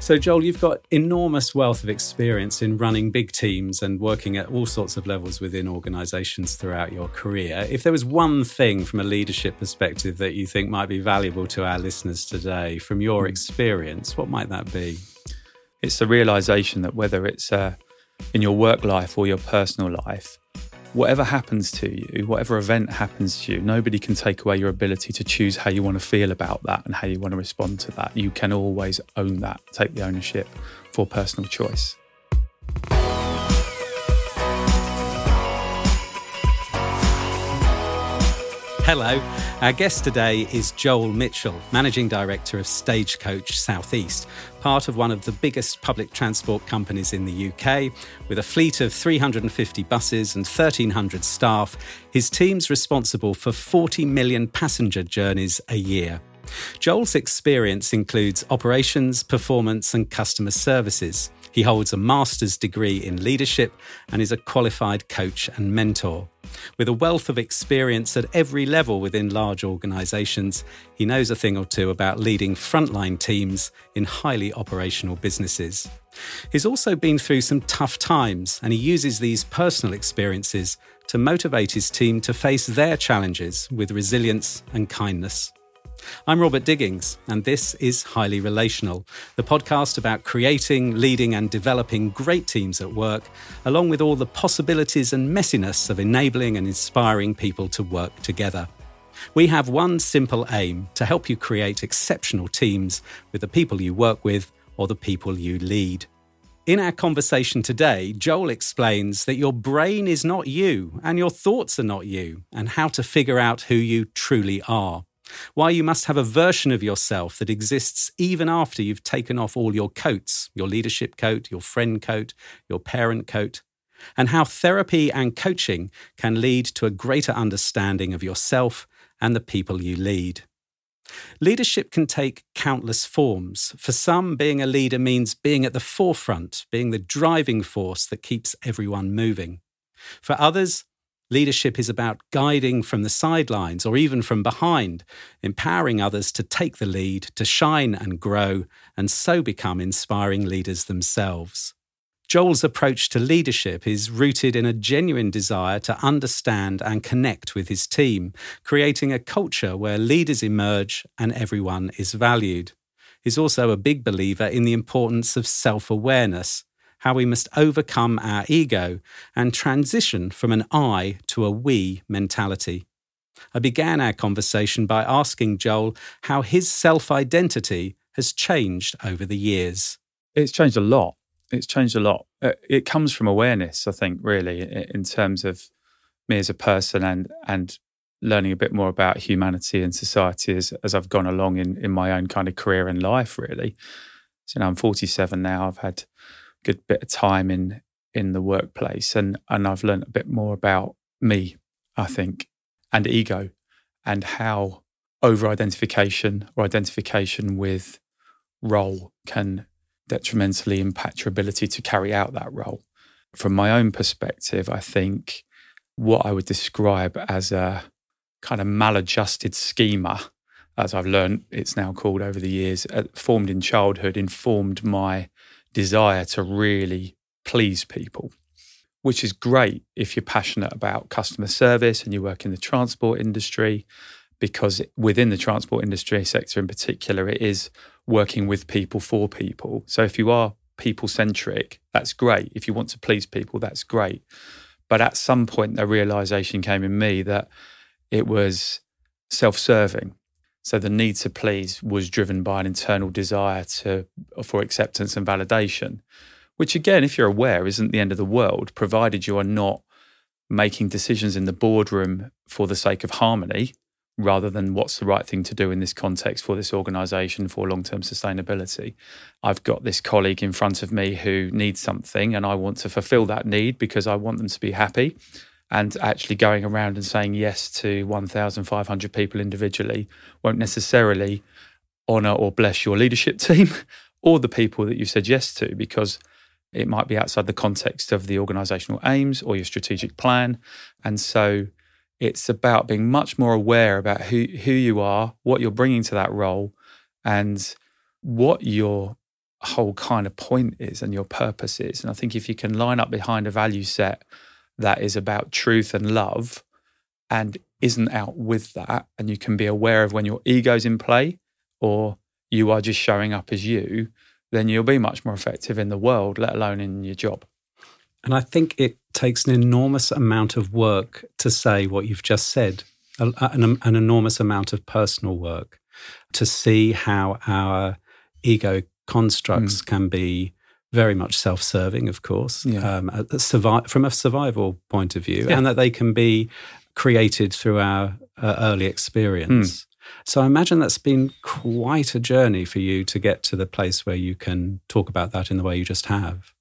So, Joel, you've got enormous wealth of experience in running big teams and working at all sorts of levels within organizations throughout your career. If there was one thing from a leadership perspective that you think might be valuable to our listeners today from your experience, what might that be? It's the realization that whether it's uh, in your work life or your personal life, whatever happens to you, whatever event happens to you, nobody can take away your ability to choose how you want to feel about that and how you want to respond to that. You can always own that, take the ownership for personal choice. Hello. Our guest today is Joel Mitchell, Managing Director of Stagecoach Southeast, part of one of the biggest public transport companies in the UK. With a fleet of 350 buses and 1,300 staff, his team's responsible for 40 million passenger journeys a year. Joel's experience includes operations, performance, and customer services. He holds a master's degree in leadership and is a qualified coach and mentor. With a wealth of experience at every level within large organisations, he knows a thing or two about leading frontline teams in highly operational businesses. He's also been through some tough times, and he uses these personal experiences to motivate his team to face their challenges with resilience and kindness. I'm Robert Digings, and this is Highly Relational, the podcast about creating, leading, and developing great teams at work, along with all the possibilities and messiness of enabling and inspiring people to work together. We have one simple aim to help you create exceptional teams with the people you work with or the people you lead. In our conversation today, Joel explains that your brain is not you and your thoughts are not you, and how to figure out who you truly are why you must have a version of yourself that exists even after you've taken off all your coats your leadership coat, your friend coat, your parent coat, and how therapy and coaching can lead to a greater understanding of yourself and the people you lead. Leadership can take countless forms. For some, being a leader means being at the forefront, being the driving force that keeps everyone moving. For others, Leadership is about guiding from the sidelines or even from behind, empowering others to take the lead, to shine and grow, and so become inspiring leaders themselves. Joel's approach to leadership is rooted in a genuine desire to understand and connect with his team, creating a culture where leaders emerge and everyone is valued. He's also a big believer in the importance of self awareness how we must overcome our ego and transition from an I to a we mentality. I began our conversation by asking Joel how his self identity has changed over the years. It's changed a lot. It's changed a lot. Uh, it comes from awareness, I think, really, in terms of me as a person and and learning a bit more about humanity and society as, as I've gone along in, in my own kind of career and life, really. So know, I'm 47 now. I've had good bit of time in in the workplace and and I've learned a bit more about me, I think, and ego and how over identification or identification with role can detrimentally impact your ability to carry out that role. From my own perspective, I think what I would describe as a kind of maladjusted schema, as I've learned it's now called over the years, uh, formed in childhood, informed my desire to really please people, which is great if you're passionate about customer service and you work in the transport industry, because within the transport industry sector in particular, it is working with people for people. So if you are people centric, that's great. If you want to please people, that's great. But at some point, the realization came in me that it was self serving so the need to please was driven by an internal desire to for acceptance and validation, which again, if you're aware, isn't the end of the world, provided you are not making decisions in the boardroom for the sake of harmony rather than what's the right thing to do in this context for this organization for long-term sustainability. I've got this colleague in front of me who needs something and I want to fulfill that need because I want them to be happy and actually going around and saying yes to 1,500 people individually won't necessarily honour or bless your leadership team or the people that you said yes to because it might be outside the context of the organisational aims or your strategic plan. And so it's about being much more aware about who, who you are, what you're bringing to that role, and what your whole kind of point is and your purpose is. And I think if you can line up behind a value set that is about truth and love and isn't out with that, and you can be aware of when your ego's in play or you are just showing up as you, then you'll be much more effective in the world, let alone in your job. And I think it takes an enormous amount of work to say what you've just said, an, an enormous amount of personal work to see how our ego constructs mm. can be very much self-serving, of course, yeah. um, survi- from a survival point of view, yeah. and that they can be created through our uh, early experience. Mm. So I imagine that's been quite a journey for you to get to the place where you can talk about that in the way you just have.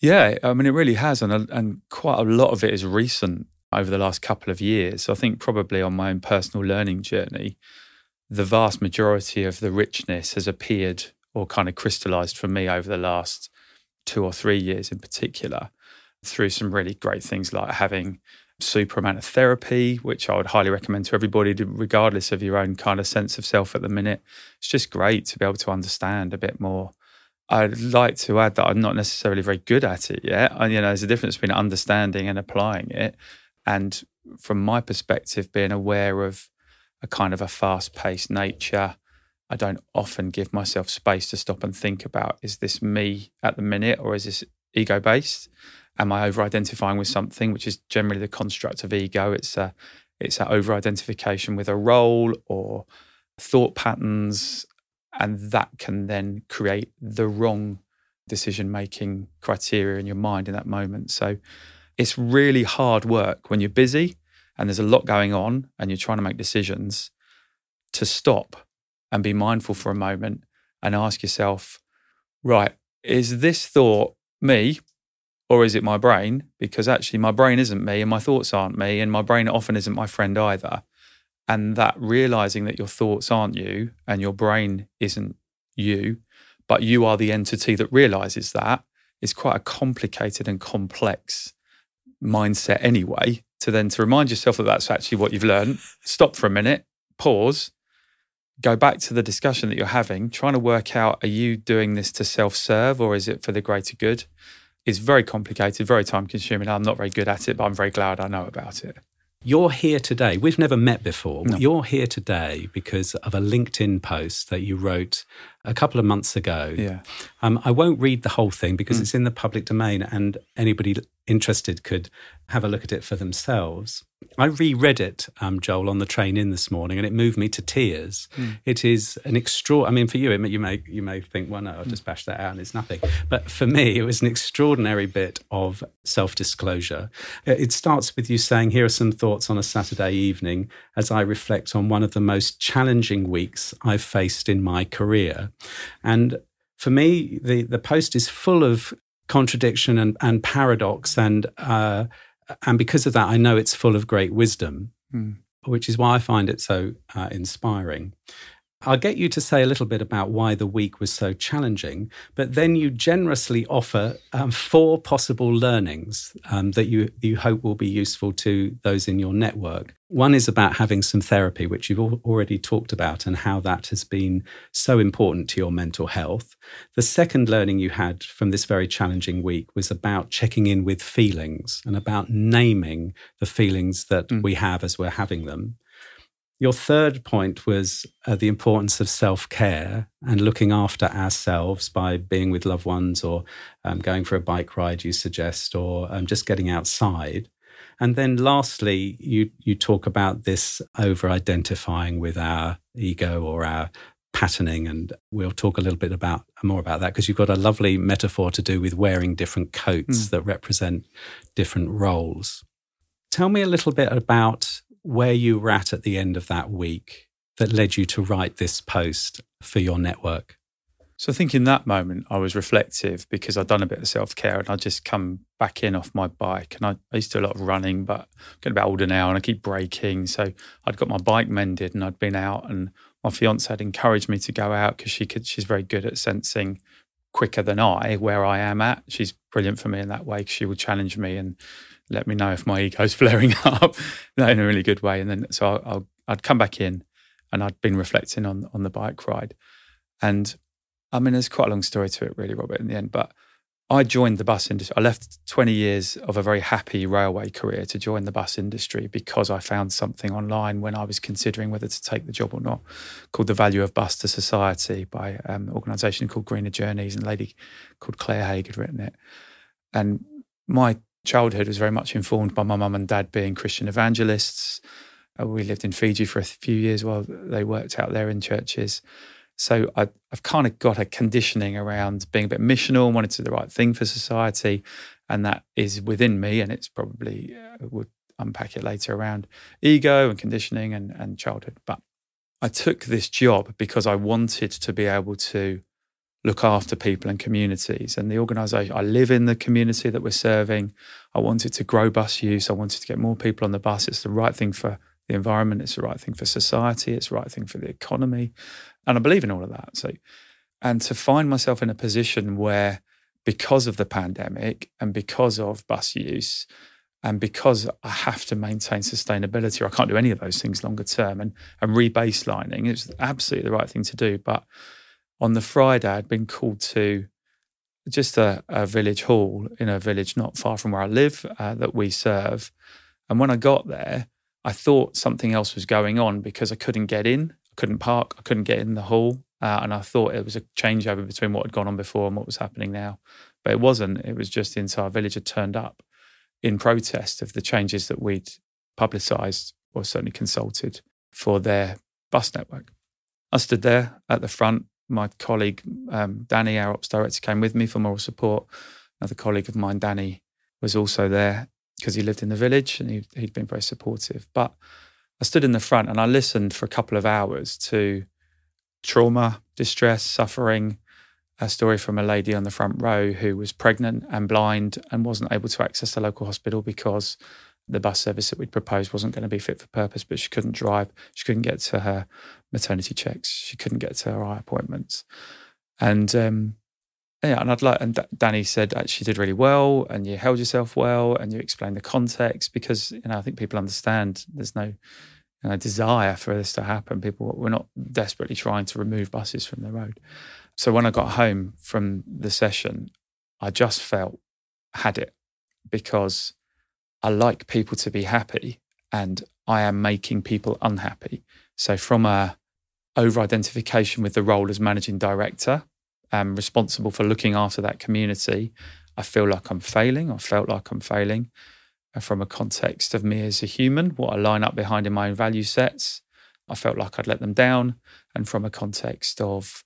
Yeah, I mean, it really has, and and quite a lot of it is recent over the last couple of years. So I think probably on my own personal learning journey, the vast majority of the richness has appeared or kind of crystallized for me over the last two or three years in particular through some really great things like having super amount of therapy, which I would highly recommend to everybody, regardless of your own kind of sense of self at the minute. It's just great to be able to understand a bit more. I'd like to add that I'm not necessarily very good at it yet. And, you know, there's a difference between understanding and applying it. And from my perspective, being aware of a kind of a fast paced nature, I don't often give myself space to stop and think about is this me at the minute or is this ego based? Am I over identifying with something, which is generally the construct of ego? It's a it's an over identification with a role or thought patterns, and that can then create the wrong decision making criteria in your mind in that moment. So it's really hard work when you're busy and there's a lot going on and you're trying to make decisions to stop and be mindful for a moment and ask yourself, right, is this thought me or is it my brain? Because actually, my brain isn't me and my thoughts aren't me, and my brain often isn't my friend either. And that realizing that your thoughts aren't you and your brain isn't you, but you are the entity that realizes that is quite a complicated and complex mindset anyway to then to remind yourself that that's actually what you've learned stop for a minute pause go back to the discussion that you're having, trying to work out are you doing this to self serve or is it for the greater good? Is very complicated, very time consuming. I'm not very good at it, but I'm very glad I know about it. You're here today. We've never met before. No. You're here today because of a LinkedIn post that you wrote a couple of months ago. Yeah. Um, I won't read the whole thing because mm. it's in the public domain and anybody interested could have a look at it for themselves. I reread it, um, Joel, on the train in this morning, and it moved me to tears. Mm. It is an extra. I mean, for you, you may you may think, well, no, I'll just bash that out, and it's nothing. But for me, it was an extraordinary bit of self-disclosure. It starts with you saying, "Here are some thoughts on a Saturday evening as I reflect on one of the most challenging weeks I've faced in my career," and for me, the the post is full of contradiction and, and paradox and uh, and because of that, I know it's full of great wisdom, mm. which is why I find it so uh, inspiring. I'll get you to say a little bit about why the week was so challenging, but then you generously offer um, four possible learnings um, that you, you hope will be useful to those in your network. One is about having some therapy, which you've already talked about, and how that has been so important to your mental health. The second learning you had from this very challenging week was about checking in with feelings and about naming the feelings that mm. we have as we're having them. Your third point was uh, the importance of self care and looking after ourselves by being with loved ones or um, going for a bike ride, you suggest, or um, just getting outside. And then lastly, you, you talk about this over identifying with our ego or our patterning. And we'll talk a little bit about more about that because you've got a lovely metaphor to do with wearing different coats mm. that represent different roles. Tell me a little bit about where you were at at the end of that week that led you to write this post for your network? So I think in that moment I was reflective because I'd done a bit of self care and I'd just come back in off my bike and I, I, used to do a lot of running, but I'm getting a bit older now and I keep breaking. So I'd got my bike mended and I'd been out and my fiance had encouraged me to go out because she could. She's very good at sensing quicker than I where I am at. She's brilliant for me in that way because she will challenge me and let me know if my ego's flaring up in a really good way. And then so I'll, I'd come back in and I'd been reflecting on on the bike ride, and I mean, there's quite a long story to it, really, Robert, in the end. But I joined the bus industry. I left 20 years of a very happy railway career to join the bus industry because I found something online when I was considering whether to take the job or not, called The Value of Bus to Society by um, an organisation called Greener Journeys, and a lady called Claire Haigh had written it. And my childhood was very much informed by my mum and dad being Christian evangelists. Uh, we lived in Fiji for a few years while they worked out there in churches. So I, have kind of got a conditioning around being a bit missional and wanting to do the right thing for society. And that is within me. And it's probably, uh, we'll unpack it later around ego and conditioning and, and childhood. But I took this job because I wanted to be able to look after people and communities. And the organisation, I live in the community that we're serving. I wanted to grow bus use. I wanted to get more people on the bus. It's the right thing for the environment. It's the right thing for society. It's the right thing for the economy. And I believe in all of that. So, and to find myself in a position where, because of the pandemic and because of bus use, and because I have to maintain sustainability, or I can't do any of those things longer term, and and rebaselining is absolutely the right thing to do. But on the Friday, I'd been called to just a, a village hall in a village not far from where I live uh, that we serve. And when I got there, I thought something else was going on because I couldn't get in, I couldn't park, I couldn't get in the hall. Uh, and I thought it was a changeover between what had gone on before and what was happening now. But it wasn't. It was just the entire village had turned up in protest of the changes that we'd publicised or certainly consulted for their bus network. I stood there at the front. My colleague, um, Danny, our ops director, came with me for moral support. Another colleague of mine, Danny, was also there because he lived in the village and he, he'd been very supportive. But I stood in the front and I listened for a couple of hours to trauma, distress, suffering, a story from a lady on the front row who was pregnant and blind and wasn't able to access the local hospital because the bus service that we'd proposed wasn't going to be fit for purpose, but she couldn't drive. She couldn't get to her maternity checks. She couldn't get to her eye appointments. And um, yeah, and I'd like, and Danny said she did really well, and you held yourself well, and you explained the context because you know I think people understand there's no you know, desire for this to happen. People, we're not desperately trying to remove buses from the road. So when I got home from the session, I just felt had it because I like people to be happy, and I am making people unhappy. So from a over identification with the role as managing director am responsible for looking after that community, I feel like I'm failing. I felt like I'm failing and from a context of me as a human, what I line up behind in my own value sets. I felt like I'd let them down. And from a context of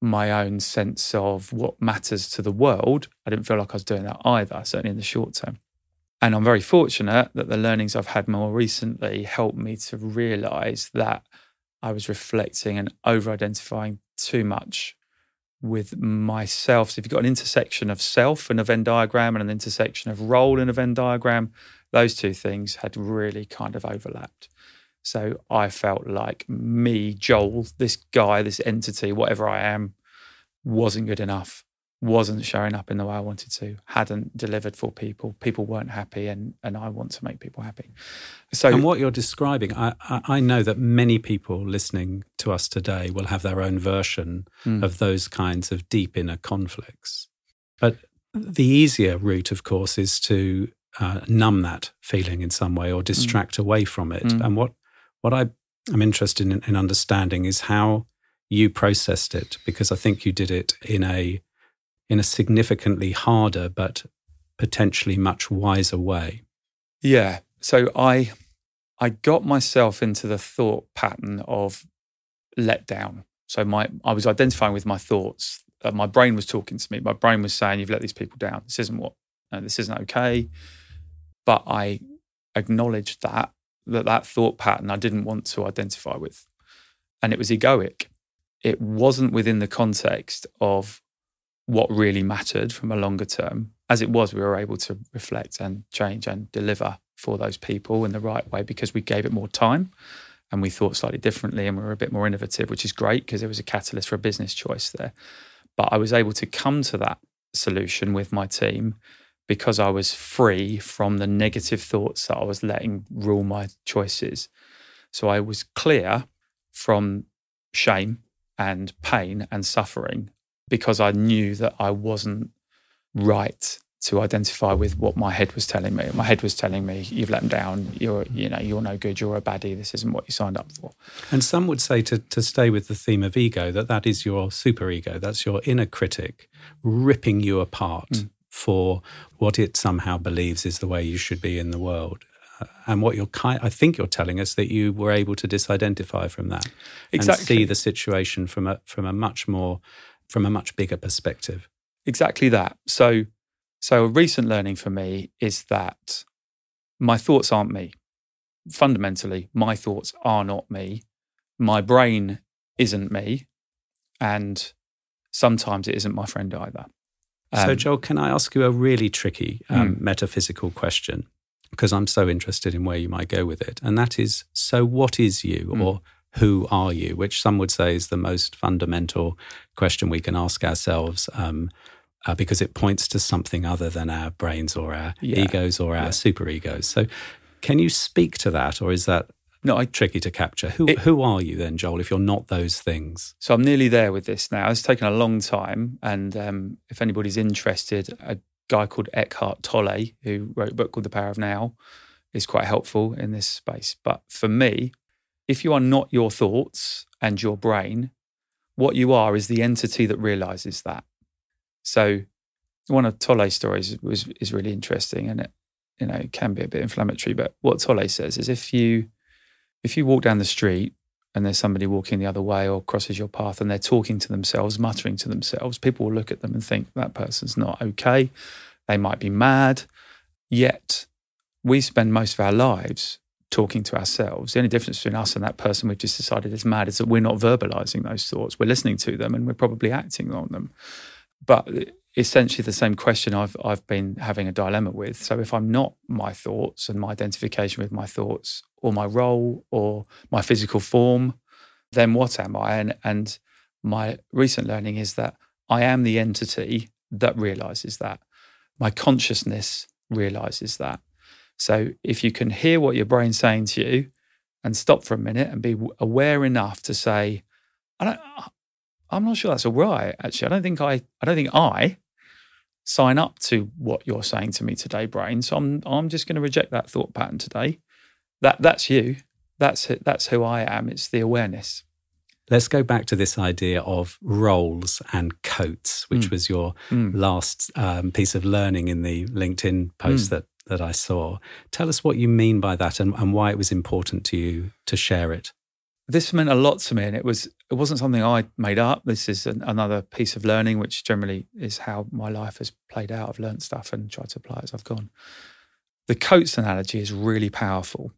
my own sense of what matters to the world, I didn't feel like I was doing that either, certainly in the short term. And I'm very fortunate that the learnings I've had more recently helped me to realize that I was reflecting and over identifying too much with myself. So if you've got an intersection of self in a Venn diagram and an intersection of role in a Venn diagram, those two things had really kind of overlapped. So I felt like me, Joel, this guy, this entity, whatever I am, wasn't good enough wasn't showing up in the way I wanted to, hadn't delivered for people. People weren't happy, and and I want to make people happy. So, and what you're describing, I I know that many people listening to us today will have their own version mm. of those kinds of deep inner conflicts. But the easier route, of course, is to uh, numb that feeling in some way or hmm. distract mm. away from it. Mm. And what what I am interested in, in understanding is how you processed it, because I think you did it in a in a significantly harder but potentially much wiser way. Yeah. So I I got myself into the thought pattern of let down. So my I was identifying with my thoughts. Uh, my brain was talking to me. My brain was saying, "You've let these people down. This isn't what. No, this isn't okay." But I acknowledged that that that thought pattern I didn't want to identify with, and it was egoic. It wasn't within the context of what really mattered from a longer term. As it was, we were able to reflect and change and deliver for those people in the right way because we gave it more time and we thought slightly differently and we were a bit more innovative, which is great because it was a catalyst for a business choice there. But I was able to come to that solution with my team because I was free from the negative thoughts that I was letting rule my choices. So I was clear from shame and pain and suffering because I knew that I wasn't right to identify with what my head was telling me. My head was telling me, "You've let them down. You're, you know, you're no good. You're a baddie. This isn't what you signed up for." And some would say to to stay with the theme of ego that that is your super ego. That's your inner critic ripping you apart mm. for what it somehow believes is the way you should be in the world. Uh, and what you're kind, I think you're telling us that you were able to disidentify from that exactly. and see the situation from a from a much more from a much bigger perspective. Exactly that. So so, a recent learning for me is that my thoughts aren't me. Fundamentally, my thoughts are not me. My brain isn't me. And sometimes it isn't my friend either. Um, so, Joel, can I ask you a really tricky um, mm. metaphysical question? Because I'm so interested in where you might go with it. And that is so, what is you mm. or who are you? Which some would say is the most fundamental question we can ask ourselves. Um, uh, because it points to something other than our brains or our yeah. egos or our yeah. super egos. So, can you speak to that, or is that no, I, tricky to capture? Who it, who are you then, Joel? If you're not those things, so I'm nearly there with this now. It's taken a long time, and um, if anybody's interested, a guy called Eckhart Tolle, who wrote a book called The Power of Now, is quite helpful in this space. But for me, if you are not your thoughts and your brain, what you are is the entity that realizes that. So one of Tolle's stories was is really interesting, and it you know can be a bit inflammatory. But what Tolle says is if you if you walk down the street and there's somebody walking the other way or crosses your path and they're talking to themselves, muttering to themselves, people will look at them and think that person's not okay. They might be mad. Yet we spend most of our lives talking to ourselves. The only difference between us and that person we've just decided is mad is that we're not verbalizing those thoughts. We're listening to them and we're probably acting on them but essentially the same question I've I've been having a dilemma with. So if I'm not my thoughts and my identification with my thoughts, or my role, or my physical form, then what am I? And and my recent learning is that I am the entity that realizes that. My consciousness realizes that. So if you can hear what your brain's saying to you and stop for a minute and be aware enough to say, I don't, I'm not sure that's all right. Actually, I don't think I. I don't think I sign up to what you're saying to me today, brain. So I'm. I'm just going to reject that thought pattern today. That that's you. That's it. That's who I am. It's the awareness. Let's go back to this idea of roles and coats, which mm. was your mm. last um, piece of learning in the LinkedIn post mm. that that I saw. Tell us what you mean by that and, and why it was important to you to share it. This meant a lot to me and it was it wasn't something i made up. This is an, another piece of learning which generally is how my life has played out. I've learned stuff and tried to apply it as i've gone. The coats analogy is really powerful.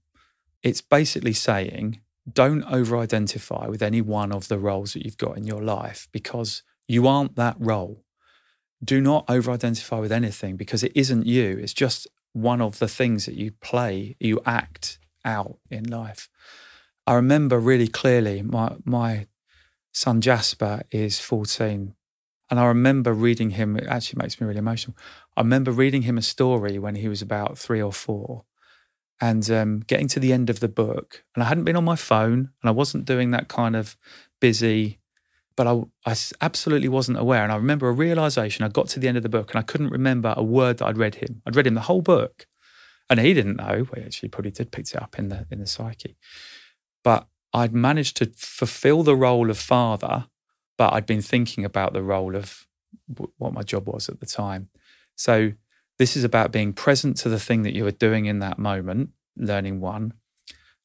It's basically saying don't over identify with any one of the roles that you've got in your life because you aren't that role. Do not over identify with anything because it isn't you. It's just one of the things that you play you act out in life I remember really clearly my my son Jasper is 14. And I remember reading him, it actually makes me really emotional. I remember reading him a story when he was about three or four and um, getting to the end of the book. And I hadn't been on my phone and I wasn't doing that kind of busy, but I, I absolutely wasn't aware. And I remember a realization I got to the end of the book and I couldn't remember a word that I'd read him. I'd read him the whole book and he didn't know. Well, actually, probably did pick it up in the, in the psyche. But I'd managed to fulfill the role of father, but I'd been thinking about the role of what my job was at the time. So this is about being present to the thing that you are doing in that moment, learning one,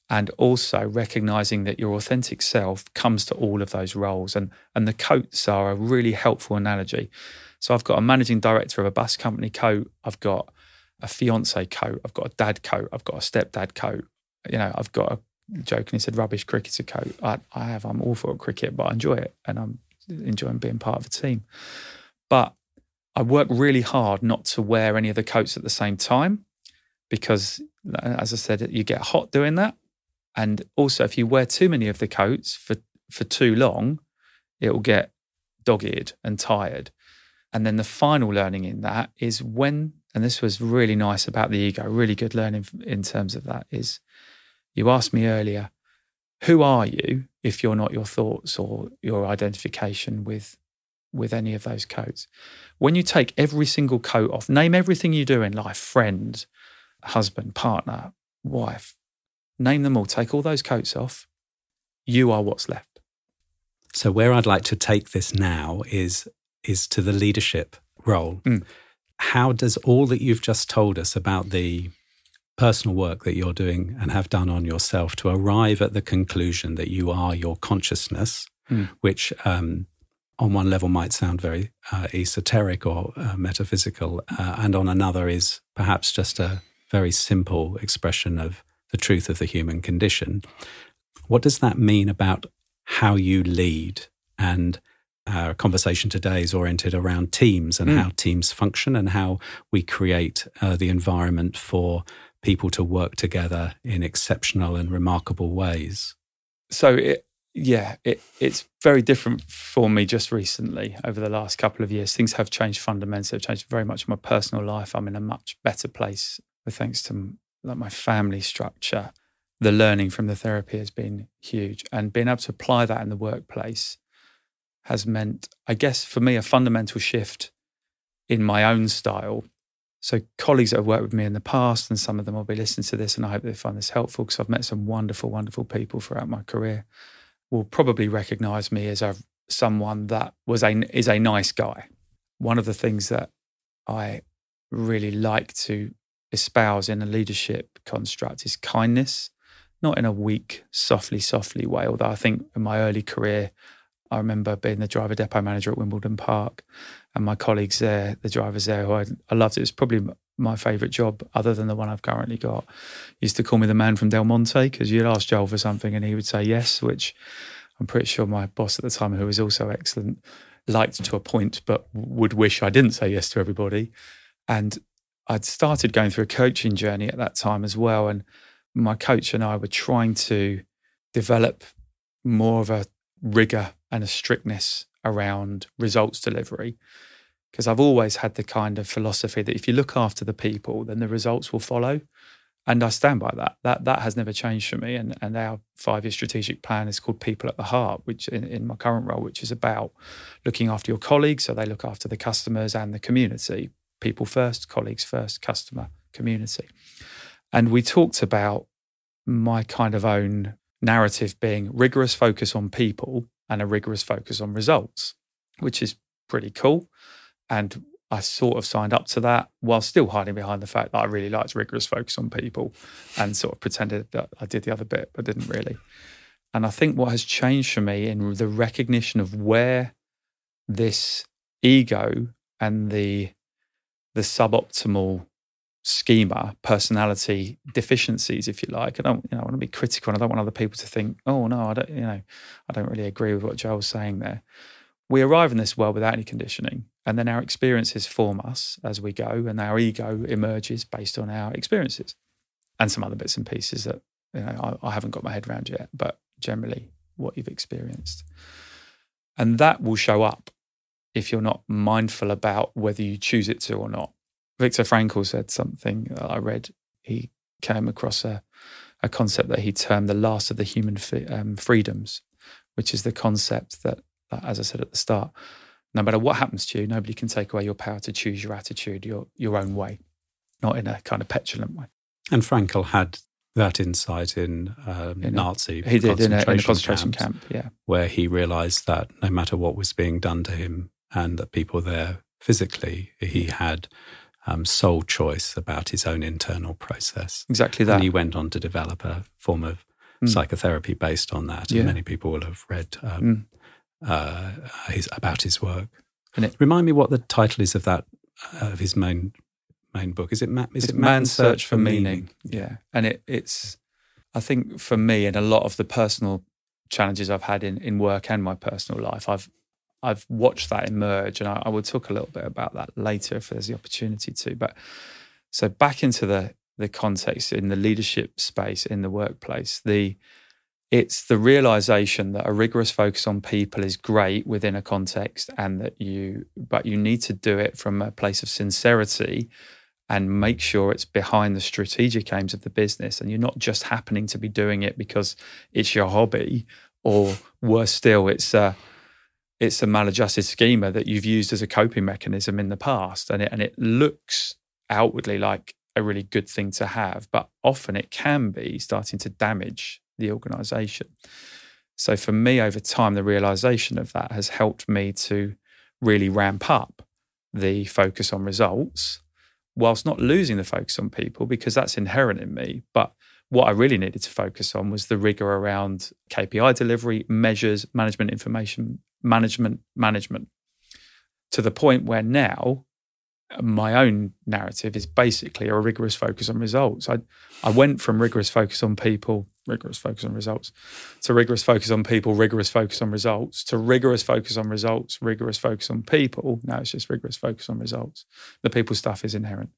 and also recognizing that your authentic self comes to all of those roles. And, and the coats are a really helpful analogy. So I've got a managing director of a bus company coat, I've got a fiance coat, I've got a dad coat, I've got a stepdad coat, you know, I've got a jokingly said rubbish cricketer coat. I, I have. I'm awful at cricket, but I enjoy it and I'm enjoying being part of a team. But I work really hard not to wear any of the coats at the same time because, as I said, you get hot doing that. And also, if you wear too many of the coats for, for too long, it will get dog eared and tired. And then the final learning in that is when, and this was really nice about the ego, really good learning in terms of that, is you asked me earlier, who are you if you're not your thoughts or your identification with with any of those coats. When you take every single coat off, name everything you do in life friend, husband, partner, wife, name them all, take all those coats off, you are what's left. So where I'd like to take this now is is to the leadership role. Mm. How does all that you've just told us about the personal work that you're doing and have done on yourself to arrive at the conclusion that you are your consciousness, mm. which um, on one level might sound very uh, esoteric or uh, metaphysical, uh, and on another is perhaps just a very simple expression of the truth of the human condition. What does that mean about how you lead? And our conversation today is oriented around teams and mm. how teams function and how we create uh, the environment for people to work together in exceptional and remarkable ways. So, it, yeah, it, it's very different for me just recently over the last couple of years. Things have changed fundamentally, have changed very much in my personal life. I'm in a much better place thanks to like my family structure. The learning from the therapy has been huge, and being able to apply that in the workplace has meant, I guess, for me, a fundamental shift in my own style. So, colleagues that have worked with me in the past, and some of them will be listening to this, and I hope they find this helpful because I've met some wonderful, wonderful people throughout my career will probably recognize me as a someone that was a is a nice guy. One of the things that I really like to espouse in a leadership construct is kindness, not in a weak, softly, softly way. Although I think in my early career, I remember being the driver depot manager at Wimbledon Park, and my colleagues there, the drivers there, who I, I loved. It was probably my favourite job, other than the one I've currently got. Used to call me the man from Del Monte because you'd ask Joel for something and he would say yes, which I'm pretty sure my boss at the time, who was also excellent, liked to a point, but would wish I didn't say yes to everybody. And I'd started going through a coaching journey at that time as well. And my coach and I were trying to develop more of a rigor and a strictness around results delivery because I've always had the kind of philosophy that if you look after the people, then the results will follow. And I stand by that. That that has never changed for me. And and our five year strategic plan is called People at the Heart, which in, in my current role, which is about looking after your colleagues, so they look after the customers and the community. People first, colleagues first, customer, community. And we talked about my kind of own narrative being rigorous focus on people and a rigorous focus on results, which is pretty cool. And I sort of signed up to that while still hiding behind the fact that I really liked rigorous focus on people and sort of pretended that I did the other bit, but didn't really. And I think what has changed for me in the recognition of where this ego and the the suboptimal schema, personality deficiencies, if you like. And I don't, you know, I want to be critical and I don't want other people to think, oh no, I don't, you know, I don't really agree with what Joel's saying there we arrive in this world without any conditioning, and then our experiences form us as we go, and our ego emerges based on our experiences and some other bits and pieces that you know I, I haven't got my head around yet, but generally what you've experienced. And that will show up if you're not mindful about whether you choose it to or not. Viktor Frankl said something that I read. He came across a, a concept that he termed the last of the human um, freedoms, which is the concept that as I said at the start, no matter what happens to you, nobody can take away your power to choose your attitude your your own way, not in a kind of petulant way. And Frankl had that insight in, um, in Nazi. he did in a, in a concentration camp, yeah, where he realised that no matter what was being done to him, and that people there physically, he had um, sole choice about his own internal process. Exactly that. And he went on to develop a form of mm. psychotherapy based on that. Yeah. And many people will have read um, mm uh, his, about his work. And it, remind me what the title is of that uh, of his main main book. Is it Ma- is it Man's Search, for, meaning? meaning? Yeah, and it, it's I think for me and a lot of the personal challenges I've had in in work and my personal life, I've I've watched that emerge, and I, I will talk a little bit about that later if there's the opportunity to. But so back into the the context in the leadership space in the workplace, the it's the realization that a rigorous focus on people is great within a context and that you but you need to do it from a place of sincerity and make sure it's behind the strategic aims of the business and you're not just happening to be doing it because it's your hobby or worse still it's uh, it's a maladjusted schema that you've used as a coping mechanism in the past, and it and it looks outwardly like a really good thing to have, but often it can be starting to damage the organization. So for me, over time, the realization of that has helped me to really ramp up the focus on results whilst not losing the focus on people because that's inherent in me. But what I really needed to focus on was the rigor around KPI delivery, measures, management information, management, management, to the point where now my own narrative is basically a rigorous focus on results. I, I went from rigorous focus on people, rigorous focus on results, to rigorous focus on people, rigorous focus on results, to rigorous focus on results, rigorous focus on people. Now it's just rigorous focus on results. The people stuff is inherent.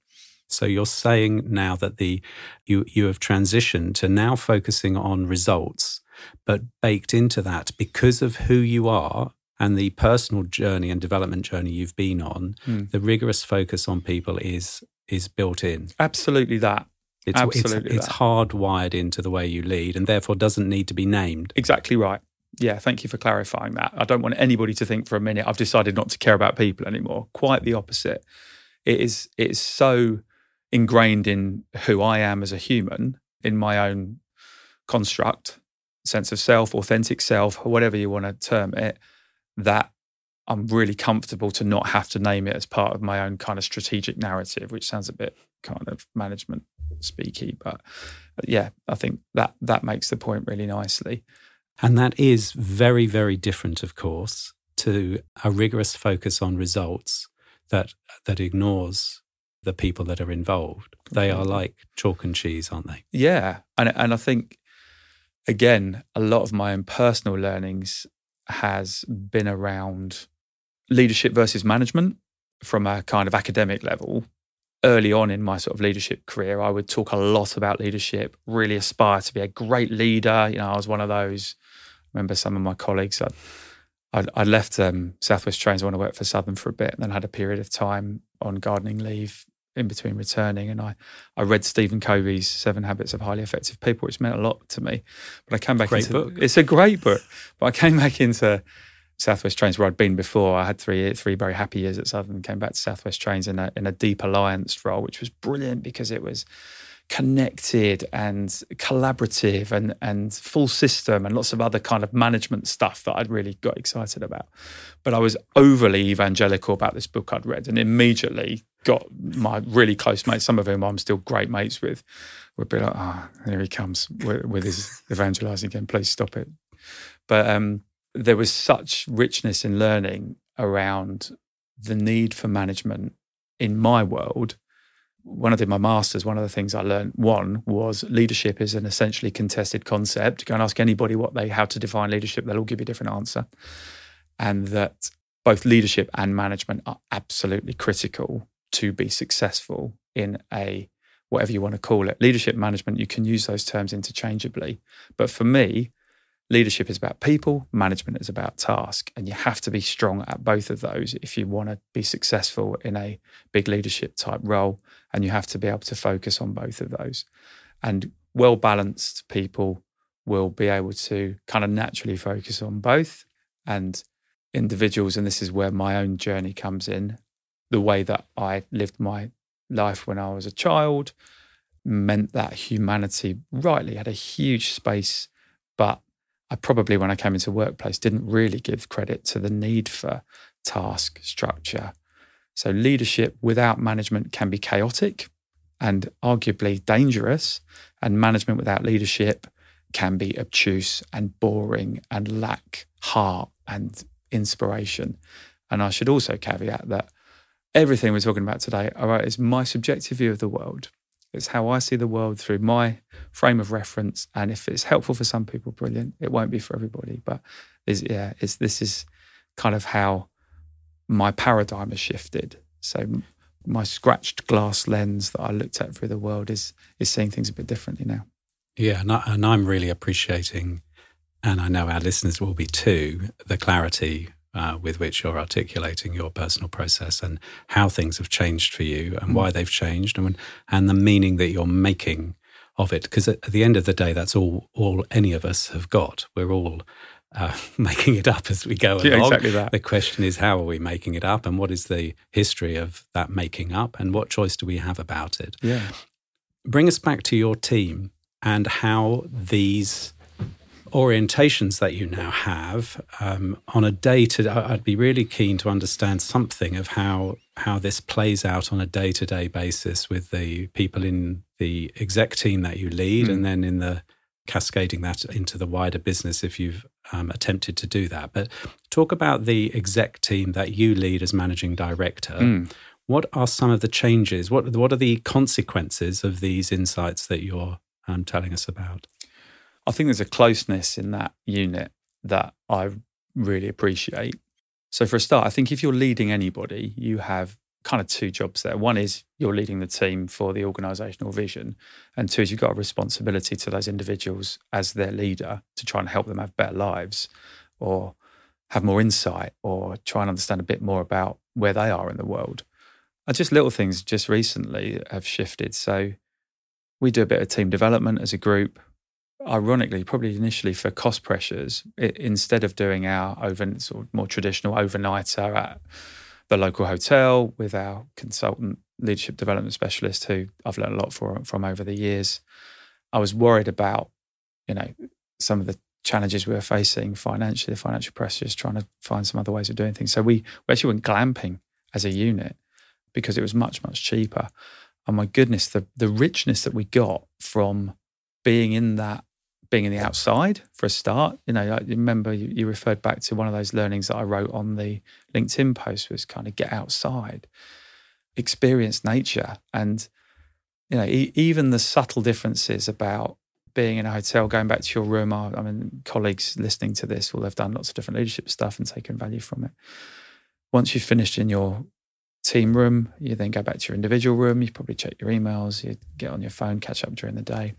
So you're saying now that the you you have transitioned to now focusing on results, but baked into that because of who you are and the personal journey and development journey you've been on, mm. the rigorous focus on people is is built in. Absolutely that. It's, Absolutely it's, it's hardwired into the way you lead and therefore doesn't need to be named. Exactly right. Yeah, thank you for clarifying that. I don't want anybody to think for a minute I've decided not to care about people anymore. Quite the opposite. It is it is so ingrained in who I am as a human, in my own construct, sense of self, authentic self, whatever you want to term it, that I'm really comfortable to not have to name it as part of my own kind of strategic narrative, which sounds a bit kind of management speaky, but uh, yeah, I think that that makes the point really nicely. And that is very, very different, of course, to a rigorous focus on results that that ignores the people that are involved. They are like chalk and cheese, aren't they? Yeah, and and I think again, a lot of my own personal learnings has been around leadership versus management from a kind of academic level. Early on in my sort of leadership career, I would talk a lot about leadership, really aspire to be a great leader. You know, I was one of those. I remember some of my colleagues, I, I left um, Southwest Trains, I want to work for Southern for a bit, and then had a period of time on gardening leave in between returning and I, I read Stephen Covey's Seven Habits of Highly Effective People, which meant a lot to me. But I came back great into book. it's a great book. But I came back into Southwest Trains where I'd been before. I had three three very happy years at Southern, came back to Southwest Trains in a in a deep alliance role, which was brilliant because it was connected and collaborative and and full system and lots of other kind of management stuff that I'd really got excited about. But I was overly evangelical about this book I'd read and immediately got my really close mates, some of whom I'm still great mates with, would be like, "Ah, oh, here he comes with, with his evangelizing again. Please stop it." But um, there was such richness in learning around the need for management in my world. When I did my master's, one of the things I learned one was leadership is an essentially contested concept. Go and ask anybody what they how to define leadership; they'll all give you a different answer. And that both leadership and management are absolutely critical to be successful in a whatever you want to call it. Leadership management, you can use those terms interchangeably. But for me, leadership is about people, management is about task. And you have to be strong at both of those if you want to be successful in a big leadership type role. And you have to be able to focus on both of those. And well balanced people will be able to kind of naturally focus on both. And individuals, and this is where my own journey comes in, the way that I lived my life when I was a child meant that humanity rightly had a huge space, but I probably, when I came into workplace, didn't really give credit to the need for task structure. So leadership without management can be chaotic and arguably dangerous, and management without leadership can be obtuse and boring and lack heart and inspiration. And I should also caveat that everything we're talking about today, all right, is my subjective view of the world. It's how I see the world through my frame of reference. And if it's helpful for some people, brilliant. It won't be for everybody. But is yeah, it's this is kind of how my paradigm has shifted. So my scratched glass lens that I looked at through the world is is seeing things a bit differently now. Yeah, and, I, and I'm really appreciating, and I know our listeners will be too, the clarity uh, with which you're articulating your personal process and how things have changed for you and mm. why they've changed and, and the meaning that you're making of it. Because at the end of the day, that's all, all any of us have got. We're all uh, making it up as we go along. Yeah, exactly that. The question is, how are we making it up, and what is the history of that making up, and what choice do we have about it? Yeah. Bring us back to your team and how these orientations that you now have um, on a day to I'd be really keen to understand something of how how this plays out on a day to day basis with the people in the exec team that you lead mm. and then in the cascading that into the wider business if you've um, attempted to do that. But talk about the exec team that you lead as managing director. Mm. What are some of the changes? What what are the consequences of these insights that you're um, telling us about? I think there's a closeness in that unit that I really appreciate. So for a start, I think if you're leading anybody, you have kind of two jobs there. One is you're leading the team for the organizational vision, and two is you've got a responsibility to those individuals as their leader to try and help them have better lives or have more insight or try and understand a bit more about where they are in the world. And just little things just recently have shifted. So we do a bit of team development as a group. Ironically, probably initially for cost pressures, it, instead of doing our over sort of more traditional overnighter at the local hotel with our consultant leadership development specialist who I've learned a lot for, from over the years. I was worried about, you know, some of the challenges we were facing financially, the financial pressures, trying to find some other ways of doing things. So we, we actually went glamping as a unit because it was much, much cheaper. And my goodness, the the richness that we got from being in that being in the outside for a start. You know, I remember you, you, referred back to one of those learnings that I wrote on the LinkedIn post was kind of get outside, experience nature, and you know, e- even the subtle differences about being in a hotel, going back to your room. I, I mean, colleagues listening to this will have done lots of different leadership stuff and taken value from it. Once you've finished in your team room, you then go back to your individual room. You probably check your emails, you get on your phone, catch up during the day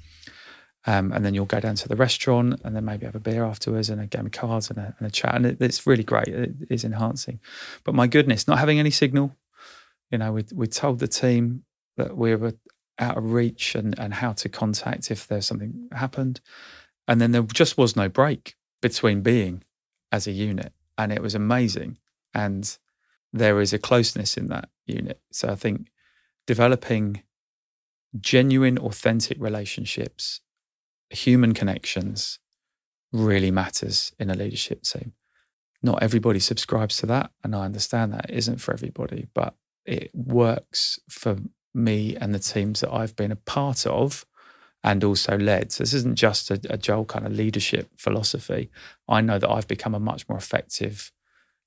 um, and then you'll go down to the restaurant and then maybe have a beer afterwards and a game of cards and a, and a chat. And it, it's really great. It is enhancing. But my goodness, not having any signal. You know, we, we told the team that we were out of reach and, and how to contact if there's something happened. And then there just was no break between being as a unit. And it was amazing. And there is a closeness in that unit. So I think developing genuine, authentic relationships human connections really matters in a leadership team. Not everybody subscribes to that, and I understand that isn't for everybody, but it works for me and the teams that I've been a part of and also led. So this isn't just a, a Joel kind of leadership philosophy. I know that I've become a much more effective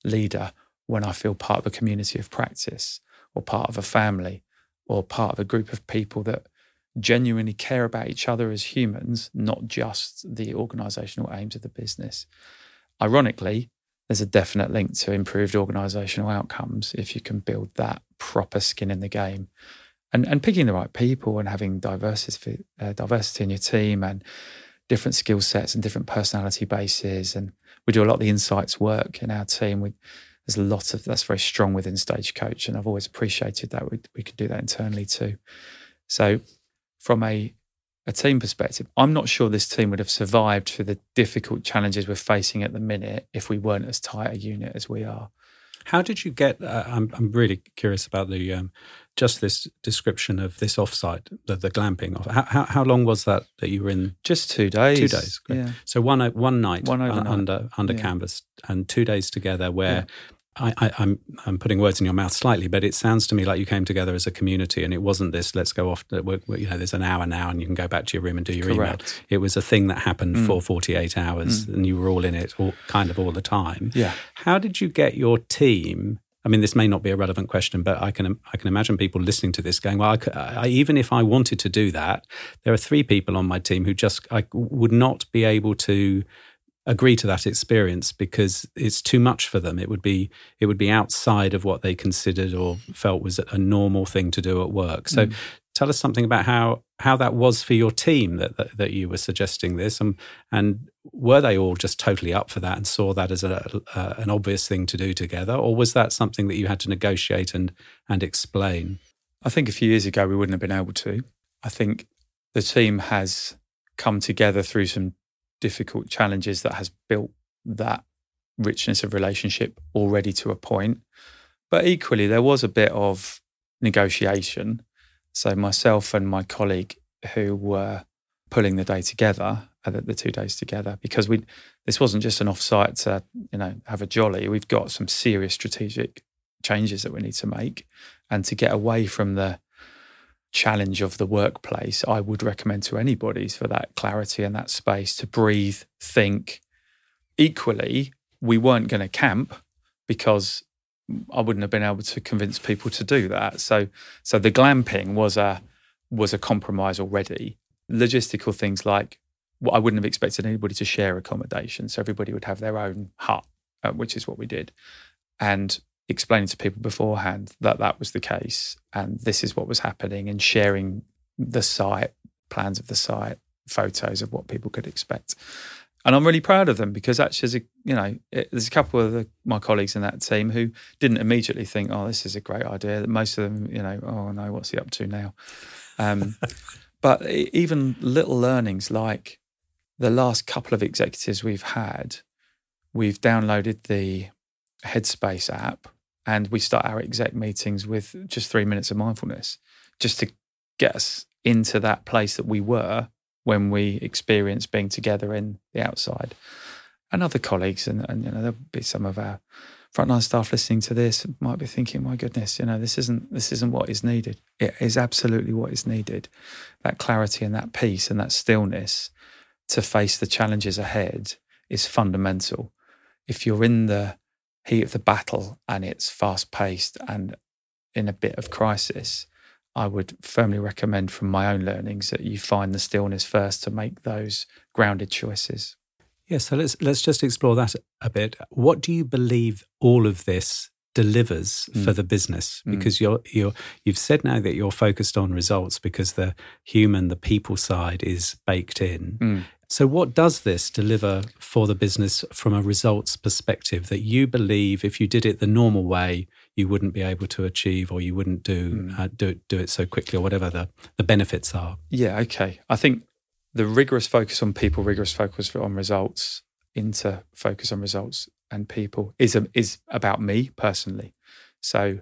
leader when I feel part of a community of practice or part of a family or part of a group of people that genuinely care about each other as humans, not just the organizational aims of the business. Ironically, there's a definite link to improved organizational outcomes if you can build that proper skin in the game. And, and picking the right people and having diversity, uh, diversity in your team and different skill sets and different personality bases. And we do a lot of the insights work in our team. We, there's a lot of that's very strong within Stagecoach, and I've always appreciated that we we could do that internally too. So from a a team perspective, I'm not sure this team would have survived for the difficult challenges we're facing at the minute if we weren't as tight a unit as we are. How did you get? Uh, I'm I'm really curious about the um, just this description of this offsite, the, the glamping. Off. How, how, how long was that that you were in? Just two days. Two days. Great. Yeah. So one one night, one under under yeah. canvas, and two days together where I, am I'm, I'm putting words in your mouth slightly, but it sounds to me like you came together as a community, and it wasn't this. Let's go off. To, you know, there's an hour now, and you can go back to your room and do your Correct. email. It was a thing that happened mm. for 48 hours, mm. and you were all in it, all, kind of all the time. Yeah. How did you get your team? I mean, this may not be a relevant question, but I can I can imagine people listening to this going, "Well, I, I, even if I wanted to do that, there are three people on my team who just I would not be able to." Agree to that experience because it's too much for them. It would be it would be outside of what they considered or felt was a normal thing to do at work. So, mm. tell us something about how how that was for your team that that, that you were suggesting this, and and were they all just totally up for that and saw that as a, a, an obvious thing to do together, or was that something that you had to negotiate and and explain? I think a few years ago we wouldn't have been able to. I think the team has come together through some difficult challenges that has built that richness of relationship already to a point. But equally, there was a bit of negotiation. So myself and my colleague who were pulling the day together, uh, the, the two days together, because we this wasn't just an offsite to you know have a jolly. We've got some serious strategic changes that we need to make, and to get away from the challenge of the workplace, I would recommend to anybody for that clarity and that space to breathe, think. Equally, we weren't going to camp because I wouldn't have been able to convince people to do that. So, so the glamping was a was a compromise already. Logistical things like well, I wouldn't have expected anybody to share accommodation, so everybody would have their own hut, uh, which is what we did. And explaining to people beforehand that that was the case and this is what was happening and sharing the site, plans of the site, photos of what people could expect. And I'm really proud of them because actually, as a, you know, it, there's a couple of the, my colleagues in that team who didn't immediately think, "Oh, this is a great idea." That Most of them, you know, "Oh no, what's he up to now?" Um, but even little learnings like the last couple of executives we've had, we've downloaded the Headspace app, and we start our exec meetings with just three minutes of mindfulness just to get us into that place that we were when we experienced being together in the outside. And other colleagues, and, and you know, there'll be some of our frontline staff listening to this might be thinking, "My goodness, you know, this isn't this isn't what is needed. It is absolutely what is needed. That clarity and that peace and that stillness to face the challenges ahead is fundamental. If you're in the heat of the battle and it's fast paced and in a bit of crisis, I would firmly recommend from my own learnings that you find the stillness first to make those grounded choices. Yeah, so let's let's just explore that a bit. What do you believe all of this delivers mm. for the business? Mm. Because mm. you're you're you've said now that you're focused on results because the human, the people side is baked in. Mm. So, what does this deliver for the business from a results perspective that you believe if you did it the normal way, you wouldn't be able to achieve or you wouldn't do mm. uh, do, do it so quickly or whatever the, the benefits are? Yeah, okay. I think the rigorous focus on people, rigorous focus on results, into focus on results and people is, a, is about me personally. So,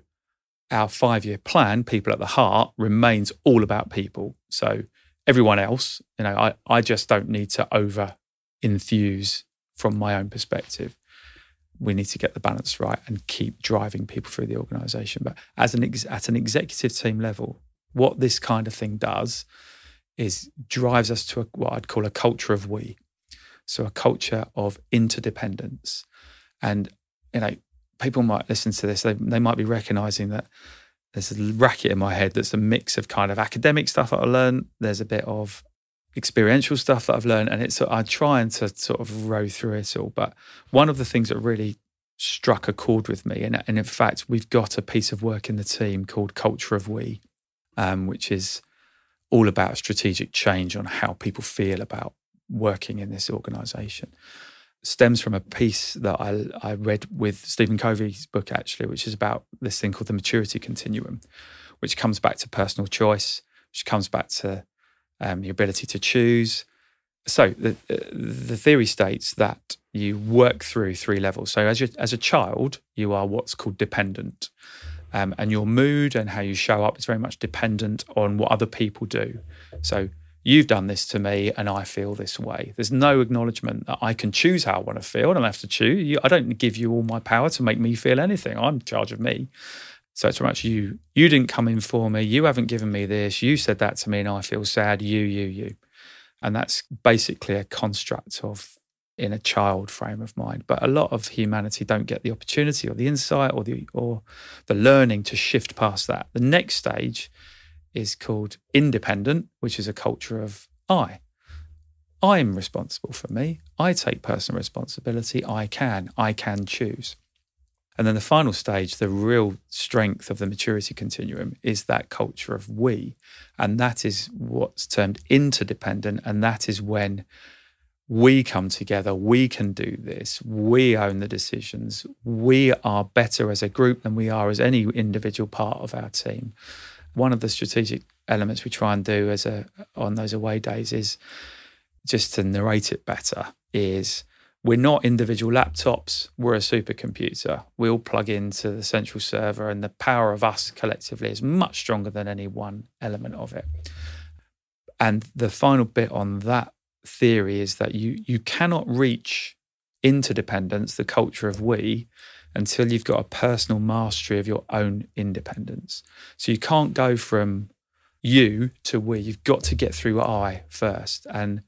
our five year plan, People at the Heart, remains all about people. So, everyone else. You know, I, I just don't need to over enthuse from my own perspective. We need to get the balance right and keep driving people through the organization. But as an ex- at an executive team level, what this kind of thing does is drives us to a, what I'd call a culture of we. So a culture of interdependence. And, you know, people might listen to this, they, they might be recognizing that there's a racket in my head that's a mix of kind of academic stuff that I learned. There's a bit of experiential stuff that I've learned, and it's I'm trying to sort of row through it all. But one of the things that really struck a chord with me, and, and in fact, we've got a piece of work in the team called Culture of We, um, which is all about strategic change on how people feel about working in this organisation stems from a piece that I, I read with Stephen Covey's book, actually, which is about this thing called the maturity continuum, which comes back to personal choice, which comes back to um, the ability to choose. So the, the theory states that you work through three levels. So as, as a child, you are what's called dependent. Um, and your mood and how you show up is very much dependent on what other people do. So you've done this to me and I feel this way. There's no acknowledgement that I can choose how I want to feel. I don't have to choose. I don't give you all my power to make me feel anything. I'm in charge of me. So it's much you. You didn't come in for me. You haven't given me this. You said that to me and I feel sad. You, you, you. And that's basically a construct of in a child frame of mind. But a lot of humanity don't get the opportunity or the insight or the or the learning to shift past that. The next stage is called independent, which is a culture of I. I'm responsible for me. I take personal responsibility. I can. I can choose. And then the final stage, the real strength of the maturity continuum, is that culture of we. And that is what's termed interdependent. And that is when we come together, we can do this, we own the decisions, we are better as a group than we are as any individual part of our team one of the strategic elements we try and do as a on those away days is just to narrate it better is we're not individual laptops, we're a supercomputer. We all plug into the central server, and the power of us collectively is much stronger than any one element of it. And the final bit on that theory is that you you cannot reach interdependence, the culture of we, until you've got a personal mastery of your own independence. So you can't go from you to we. You've got to get through I first. And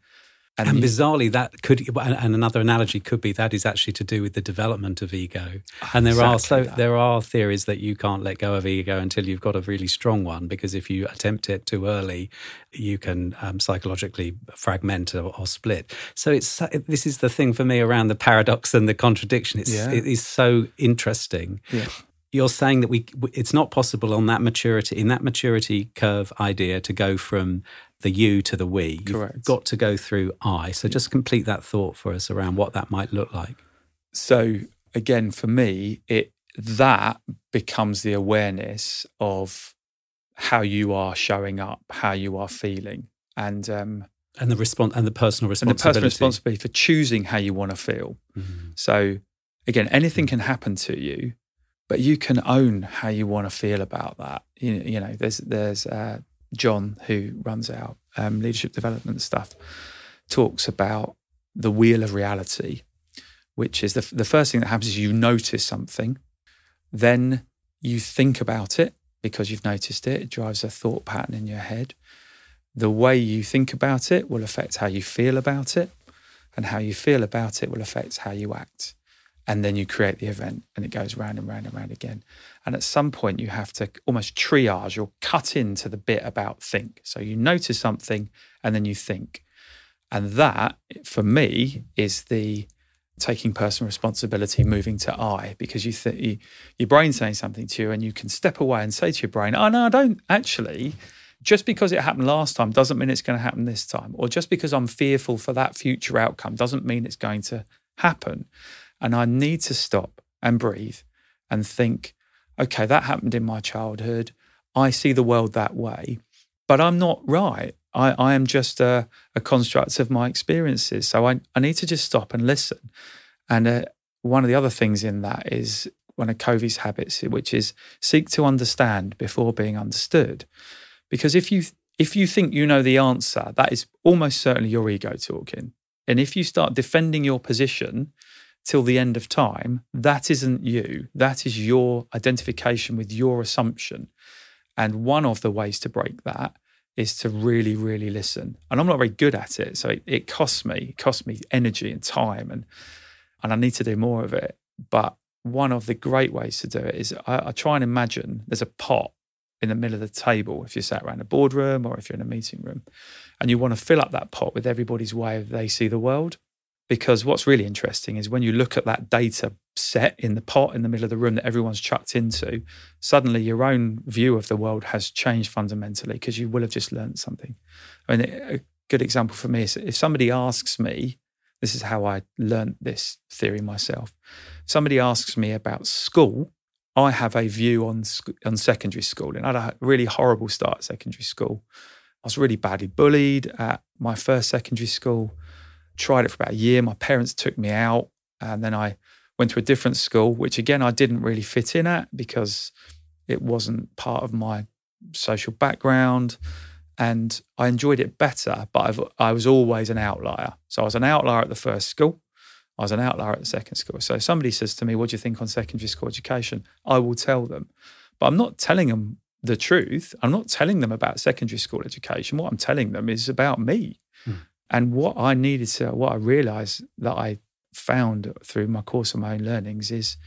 and, and bizarrely, that could, and another analogy could be that is actually to do with the development of ego. And there exactly are so that. there are theories that you can't let go of ego until you've got a really strong one, because if you attempt it too early, you can um, psychologically fragment or, or, split. So it's this is the thing for me around the paradox and the contradiction. It's yeah. it is so interesting. Yeah you're saying that we it's not possible on that maturity in that maturity curve idea to go from the you to the we. You've got to go through I. So just complete that thought for us around what that might look like. So again, for me, it that becomes the awareness of how you are showing up, how you are feeling, and um, and the response and the personal responsibility, and the personal responsibility for choosing how you want to feel. Mm-hmm. So again, anything can happen to you, but you can own how you want to feel about that. You, you know, there's there's uh, John, who runs our um, leadership development stuff, talks about the wheel of reality, which is the, the first thing that happens is you notice something, then you think about it because you've noticed it. It drives a thought pattern in your head. The way you think about it will affect how you feel about it, and how you feel about it will affect how you act and then you create the event and it goes round and round and round again. And at some point, you have to almost triage or cut into the bit about think. So you notice something and then you think. And that, for me, is the taking personal responsibility, moving to I, because you you, your brain's saying something to you and you can step away and say to your brain, oh, no, I don't actually. Just because it happened last time doesn't mean it's going to happen this time. Or just because I'm fearful for that future outcome doesn't mean it's going to happen. And I need to stop and breathe and think, okay, that happened in my childhood. I see the world that way, but I'm not right. I, I am just a, a construct of my experiences. So I, I need to just stop and listen. And uh, one of the other things in that is one of Covey's habits, which is seek to understand before being understood. Because if you if you think you know the answer, that is almost certainly your ego talking. And if you start defending your position till the end of time, that isn't you. That is your identification with your assumption. And one of the ways to break that is to really, really listen. And I'm not very good at it. So it, it costs me, it costs me energy and time and and I need to do more of it. But one of the great ways to do it is I, I try and imagine there's a pot in the middle of the table if you're sat around a boardroom or if you're in a meeting room and you want to fill up that pot with everybody's way they see the world because what's really interesting is when you look at that data set in the pot in the middle of the room that everyone's chucked into, suddenly your own view of the world has changed fundamentally because you will have just learned something. I mean, a good example for me is if somebody asks me, this is how I learned this theory myself. Somebody asks me about school, I have a view on on secondary school, and I had a really horrible start at secondary school. I was really badly bullied at my first secondary school tried it for about a year. My parents took me out, and then I went to a different school, which again I didn't really fit in at because it wasn't part of my social background. And I enjoyed it better, but I've, I was always an outlier. So I was an outlier at the first school. I was an outlier at the second school. So somebody says to me, What do you think on secondary school education? I will tell them. But I'm not telling them the truth. I'm not telling them about secondary school education. What I'm telling them is about me. And what I needed to, what I realized that I found through my course of my own learnings is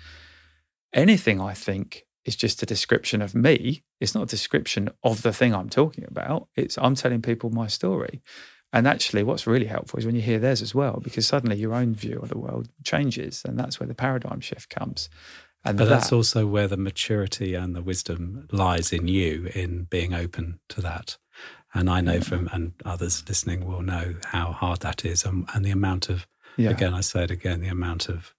anything I think is just a description of me. It's not a description of the thing I'm talking about. It's I'm telling people my story. And actually, what's really helpful is when you hear theirs as well, because suddenly your own view of the world changes. And that's where the paradigm shift comes. And but that, that's also where the maturity and the wisdom lies in you in being open to that. And I know from, and others listening will know how hard that is and, and the amount of, yeah. again, I say it again, the amount of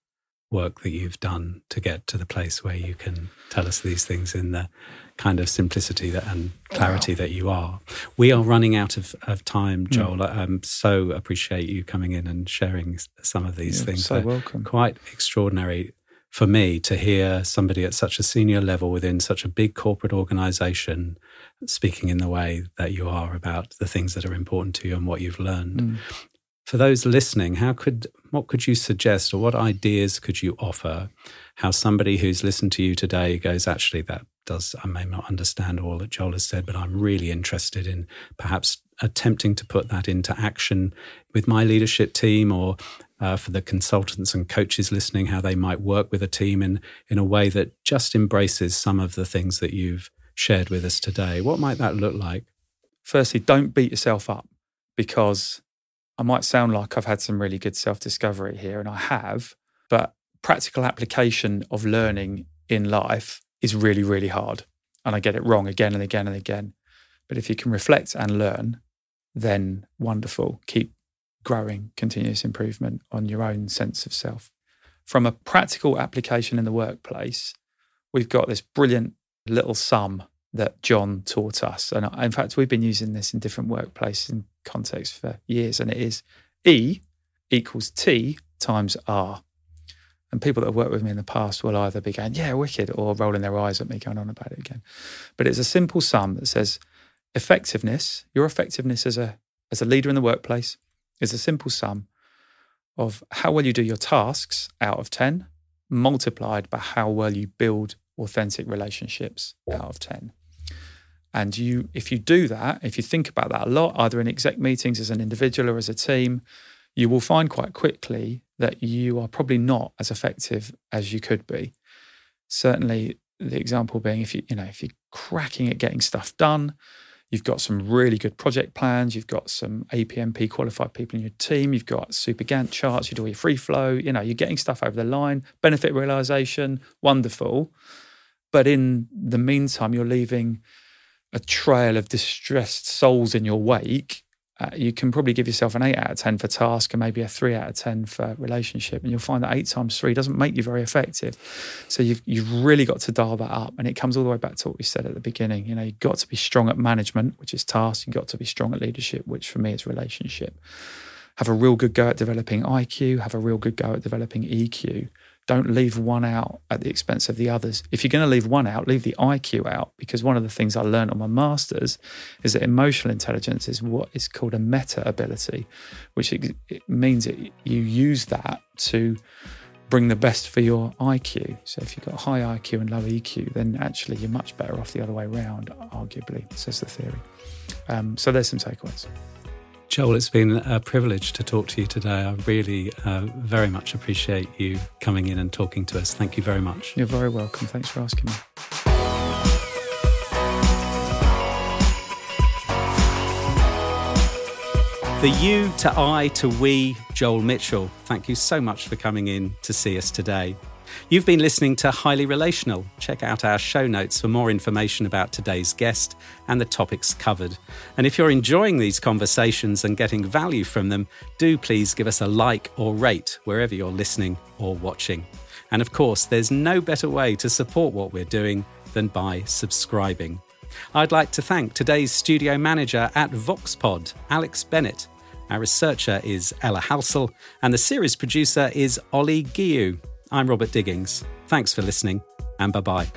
work that you've done to get to the place where you can tell us these things in the kind of simplicity that, and clarity wow. that you are. We are running out of, of time, hmm. Joel. Mm. I um, so appreciate you coming in and sharing some of these You're things. So They're welcome. Quite extraordinary for me to hear somebody at such a senior level within such a big corporate organization speaking in the way that you are about the things that are important to you and what you've learned. Mm. For those listening, how could what could you suggest or what ideas could you offer how somebody who's listened to you today goes, actually, that does, I may not understand all that Joel has said, but I'm really interested in perhaps attempting to put that into action with my leadership team or uh, for the consultants and coaches listening, how they might work with a team in, in a way that just embraces some of the things that you've shared with us today. What might that look like? Firstly, don't beat yourself up because I might sound like I've had some really good self discovery here, and I have, but practical application of learning in life is really, really hard. And I get it wrong again and again and again. But if you can reflect and learn, then wonderful. Keep growing, continuous improvement on your own sense of self. From a practical application in the workplace, we've got this brilliant little sum that John taught us. And uh, in fact, we've been using this in different workplaces and contexts for years. And it is E equals T times R. And people that have worked with me in the past will either be going, yeah, wicked, or rolling their eyes at me going on about it again. But it's a simple sum that says effectiveness, your effectiveness as a as a leader in the workplace is a simple sum of how well you do your tasks out of 10 multiplied by how well you build authentic relationships out of 10. And you if you do that, if you think about that a lot, either in exec meetings as an individual or as a team, you will find quite quickly that you are probably not as effective as you could be. Certainly, the example being if you you know if you're cracking at getting stuff done, you've got some really good project plans, you've got some APMP qualified people in your team, you've got super Gantt charts, you do your free flow, you know, you're getting stuff over the line, benefit realization, wonderful. But in the meantime, you're leaving a trail of distressed souls in your wake uh, you can probably give yourself an eight out of 10 for task and maybe a three out of 10 for relationship. And you'll find that eight times three doesn't make you very effective. So you've, you've really got to dial that up. And it comes all the way back to what we said at the beginning. You know, you've got to be strong at management, which is task. You've got to be strong at leadership, which for me is relationship. Have a real good go at developing IQ, have a real good go at developing EQ. Don't leave one out at the expense of the others. If you're going to leave one out, leave the IQ out because one of the things I learned on my masters is that emotional intelligence is what is called a meta ability, which it, it means that you use that to bring the best for your IQ. So if you've got high IQ and low EQ, then actually you're much better off the other way around, arguably, says the theory. Um, so there's some takeaways. Joel, it's been a privilege to talk to you today. I really uh, very much appreciate you coming in and talking to us. Thank you very much. You're very welcome. Thanks for asking me. The you to I to we, Joel Mitchell. Thank you so much for coming in to see us today. You've been listening to Highly Relational. Check out our show notes for more information about today's guest and the topics covered. And if you're enjoying these conversations and getting value from them, do please give us a like or rate wherever you're listening or watching. And of course, there's no better way to support what we're doing than by subscribing. I'd like to thank today's studio manager at VoxPod, Alex Bennett. Our researcher is Ella Halsell, and the series producer is Ollie Giu. I'm Robert Digings. Thanks for listening, and bye bye.